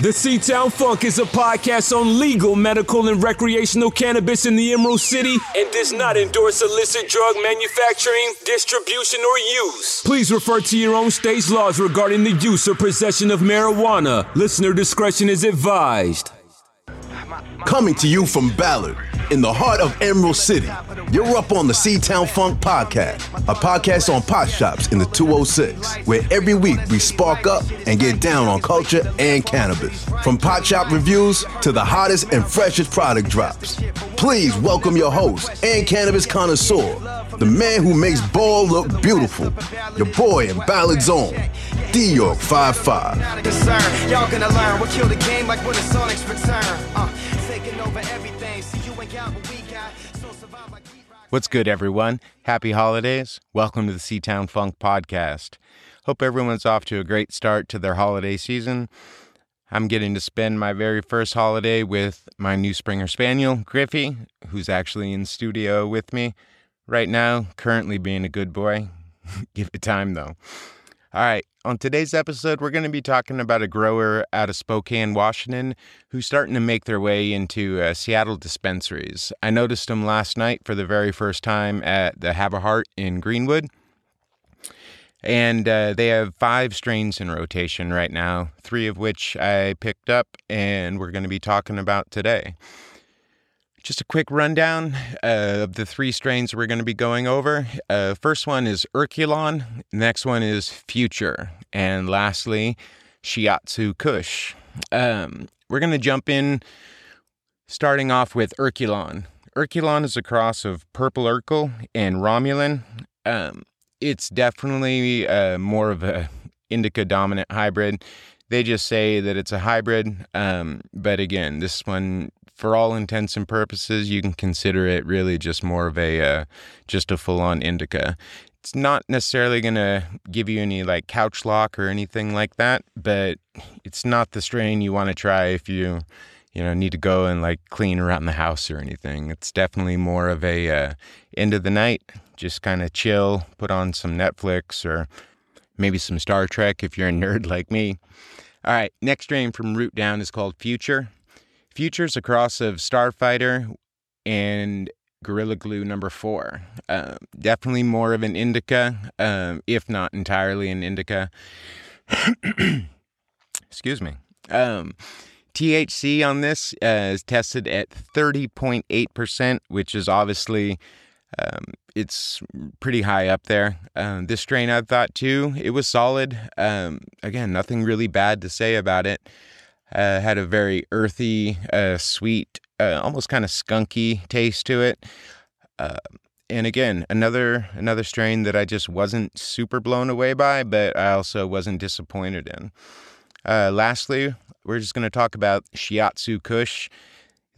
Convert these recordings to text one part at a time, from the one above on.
The Seatown Funk is a podcast on legal, medical, and recreational cannabis in the Emerald City and does not endorse illicit drug manufacturing, distribution, or use. Please refer to your own state's laws regarding the use or possession of marijuana. Listener discretion is advised. Coming to you from Ballard, in the heart of Emerald City, you're up on the Seatown Funk Podcast, a podcast on pot shops in the 206, where every week we spark up and get down on culture and cannabis. From pot shop reviews to the hottest and freshest product drops. Please welcome your host and cannabis connoisseur, the man who makes ball look beautiful, your boy in Ballard's own, D York 55. Y'all gonna learn the game like when the Sonics return. Uh, What's good, everyone? Happy holidays. Welcome to the Seatown Funk Podcast. Hope everyone's off to a great start to their holiday season. I'm getting to spend my very first holiday with my new Springer Spaniel, Griffey, who's actually in studio with me right now, currently being a good boy. Give it time, though. All right, on today's episode, we're going to be talking about a grower out of Spokane, Washington, who's starting to make their way into uh, Seattle dispensaries. I noticed them last night for the very first time at the Have a Heart in Greenwood. And uh, they have five strains in rotation right now, three of which I picked up and we're going to be talking about today. Just a quick rundown uh, of the three strains we're going to be going over. Uh, first one is Urculon, next one is Future, and lastly, Shiatsu Kush. Um, we're going to jump in starting off with Urculon. Urculon is a cross of Purple Urkle and Romulan. Um, it's definitely uh, more of a indica dominant hybrid. They just say that it's a hybrid, um, but again, this one, for all intents and purposes, you can consider it really just more of a uh, just a full on indica. It's not necessarily going to give you any like couch lock or anything like that, but it's not the strain you want to try if you you know need to go and like clean around the house or anything. It's definitely more of a uh, end of the night, just kind of chill, put on some Netflix or maybe some Star Trek if you're a nerd like me. All right, next strain from Root Down is called Future. Future's a cross of Starfighter and Gorilla Glue number four. Uh, definitely more of an indica, um, if not entirely an indica. Excuse me. Um, THC on this uh, is tested at 30.8%, which is obviously um, it's pretty high up there. Um, this strain I thought too, it was solid. Um, again, nothing really bad to say about it. Uh, had a very earthy, uh, sweet, uh, almost kind of skunky taste to it. Uh, and again, another another strain that I just wasn't super blown away by, but I also wasn't disappointed in. Uh, lastly, we're just going to talk about Shiatsu Kush.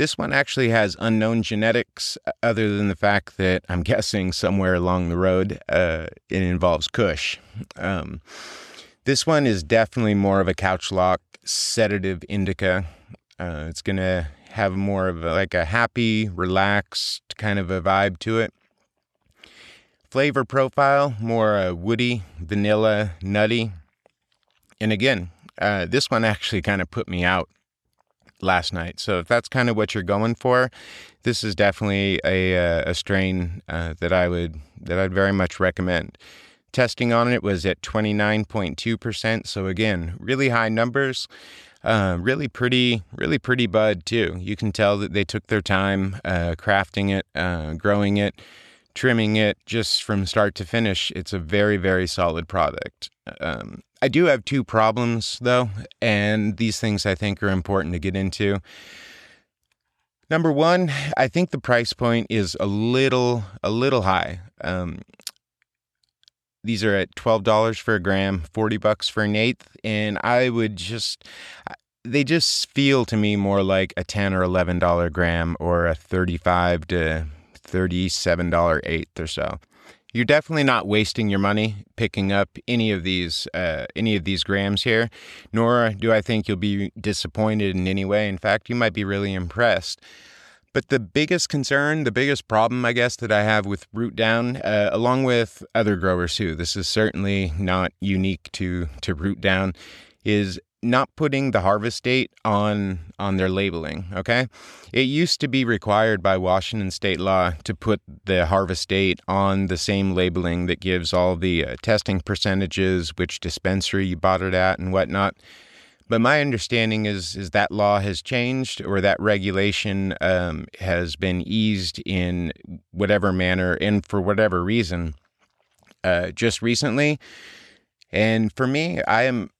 This one actually has unknown genetics, other than the fact that I'm guessing somewhere along the road uh, it involves Kush. Um, this one is definitely more of a couch lock sedative indica. Uh, it's going to have more of a, like a happy, relaxed kind of a vibe to it. Flavor profile more uh, woody, vanilla, nutty. And again, uh, this one actually kind of put me out last night. So if that's kind of what you're going for, this is definitely a uh, a strain uh, that I would that I'd very much recommend. Testing on it was at 29.2%. So again, really high numbers. Uh, really pretty, really pretty bud too. You can tell that they took their time uh, crafting it, uh, growing it, trimming it, just from start to finish. It's a very, very solid product. Um, I do have two problems though, and these things I think are important to get into. Number one, I think the price point is a little, a little high. Um, these are at twelve dollars for a gram, forty bucks for an eighth, and I would just they just feel to me more like a ten or eleven dollar gram or a thirty-five to thirty-seven dollar eighth or so. You're definitely not wasting your money picking up any of these uh, any of these grams here, nor do I think you'll be disappointed in any way. In fact, you might be really impressed. But the biggest concern, the biggest problem, I guess, that I have with Root Down, uh, along with other growers too, this is certainly not unique to to Root Down, is not putting the harvest date on on their labeling okay? It used to be required by washington state law to put the harvest date on the same labeling that gives all the uh, testing percentages which dispensary you bought it at and whatnot. But my understanding is is that law has changed or that regulation um, has been eased in whatever manner and for whatever reason uh, just recently. And for me i am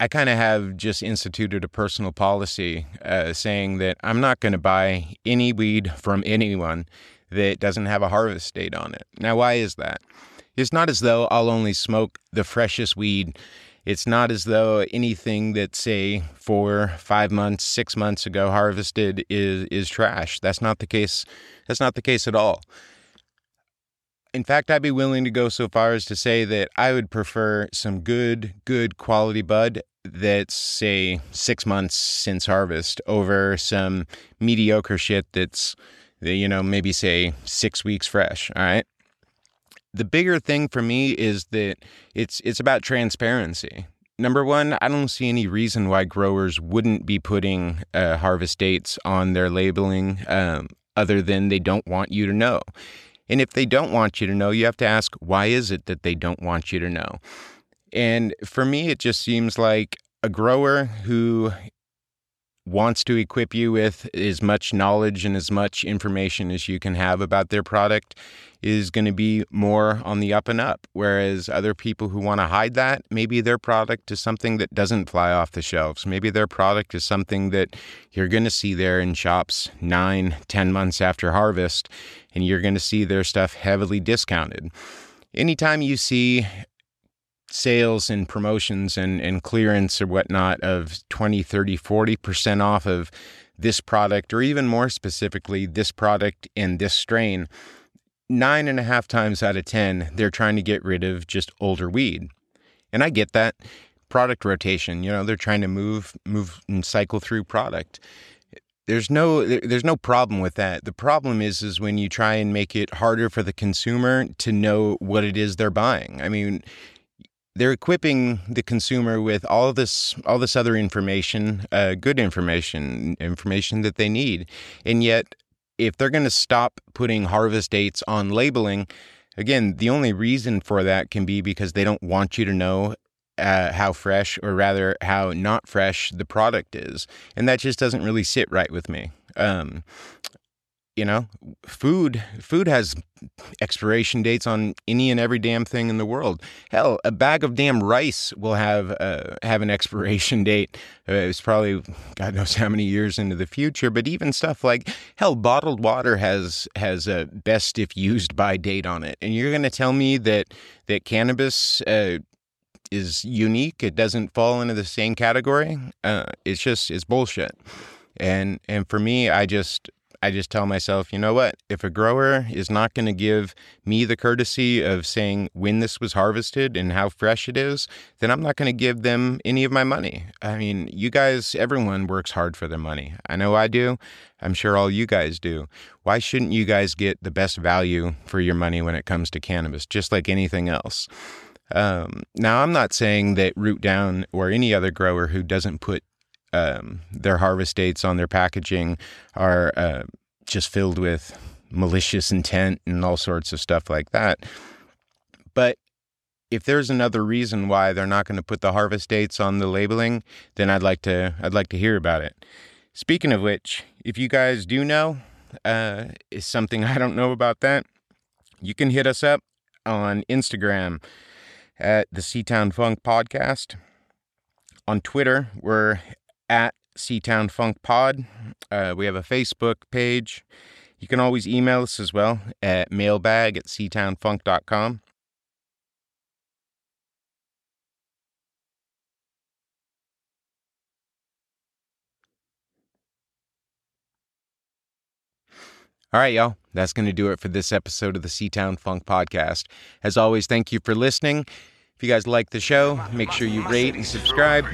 I kind of have just instituted a personal policy uh, saying that I'm not going to buy any weed from anyone that doesn't have a harvest date on it. Now, why is that? It's not as though I'll only smoke the freshest weed. It's not as though anything that, say, four, five months, six months ago harvested is is trash. That's not the case. That's not the case at all. In fact, I'd be willing to go so far as to say that I would prefer some good, good quality bud that's say six months since harvest over some mediocre shit that's you know maybe say six weeks fresh all right? The bigger thing for me is that it's it's about transparency. Number one i don't see any reason why growers wouldn't be putting uh, harvest dates on their labeling um, other than they don't want you to know and if they don't want you to know you have to ask why is it that they don't want you to know? And for me, it just seems like a grower who wants to equip you with as much knowledge and as much information as you can have about their product is going to be more on the up and up. Whereas other people who want to hide that, maybe their product is something that doesn't fly off the shelves. Maybe their product is something that you're going to see there in shops nine, ten months after harvest, and you're going to see their stuff heavily discounted. Anytime you see sales and promotions and, and clearance or whatnot of 20, 30, 40% off of this product, or even more specifically, this product and this strain, nine and a half times out of 10, they're trying to get rid of just older weed. And I get that. Product rotation, you know, they're trying to move, move and cycle through product. There's no there's no problem with that. The problem is is when you try and make it harder for the consumer to know what it is they're buying. I mean, they're equipping the consumer with all this all this other information, uh, good information, information that they need, and yet if they're going to stop putting harvest dates on labeling, again, the only reason for that can be because they don't want you to know uh, how fresh, or rather, how not fresh the product is, and that just doesn't really sit right with me. Um, you know food food has expiration dates on any and every damn thing in the world. Hell a bag of damn rice will have uh, have an expiration date. Uh, it's probably god knows how many years into the future but even stuff like hell bottled water has has a best if used by date on it. And you're going to tell me that that cannabis uh, is unique? It doesn't fall into the same category? Uh, it's just it's bullshit. And and for me i just I just tell myself, you know what? If a grower is not going to give me the courtesy of saying when this was harvested and how fresh it is, then I'm not going to give them any of my money. I mean, you guys, everyone works hard for their money. I know I do. I'm sure all you guys do. Why shouldn't you guys get the best value for your money when it comes to cannabis, just like anything else? Um, now, I'm not saying that Root Down or any other grower who doesn't put um, their harvest dates on their packaging are uh, just filled with malicious intent and all sorts of stuff like that. But if there's another reason why they're not going to put the harvest dates on the labeling, then I'd like to I'd like to hear about it. Speaking of which, if you guys do know, uh, is something I don't know about that, you can hit us up on Instagram at the Seatown Funk Podcast. On Twitter, we're at Seatown Funk Pod. Uh, we have a Facebook page. You can always email us as well at mailbag at seatownfunk.com. All right, y'all. That's going to do it for this episode of the Seatown Funk Podcast. As always, thank you for listening. If you guys like the show, make sure you rate and subscribe.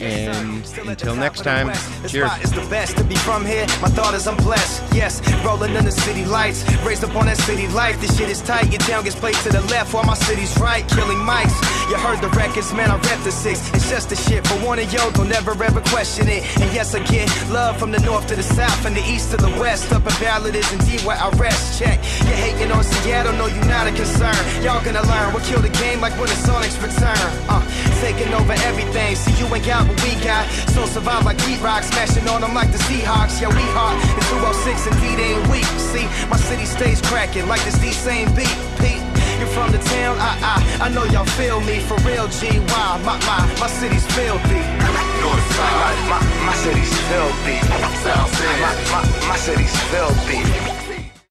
And until next time, cheers. The best to be from here. My thought is I'm blessed. Yes, rolling in the city lights, raised up on that city life. This shit is tight. Your town gets played to the left while my city's right. Killing mics. You heard the records, man. I rep the six. It's just the shit. For one of don't never ever question it. And yes, love from the north to the south and the east to the west. Up in is indeed where I rest. Check. You hating on Seattle? No, you not a concern. Y'all gonna learn what killed the game like when Sonics return. Uh, taking over everything. See, you ain't got what we got. So survive like Heat Rock, smashing on them like the Seahawks. Yeah, we hot. It's 206 and indeed ain't weak. See, my city stays cracking like this D same beat. Pete. You're from the town, I, I, I know y'all feel me for real, G. Why? My, my, my city's filthy. North side, my, my, my city's filthy. South side, my, my, my city's filthy.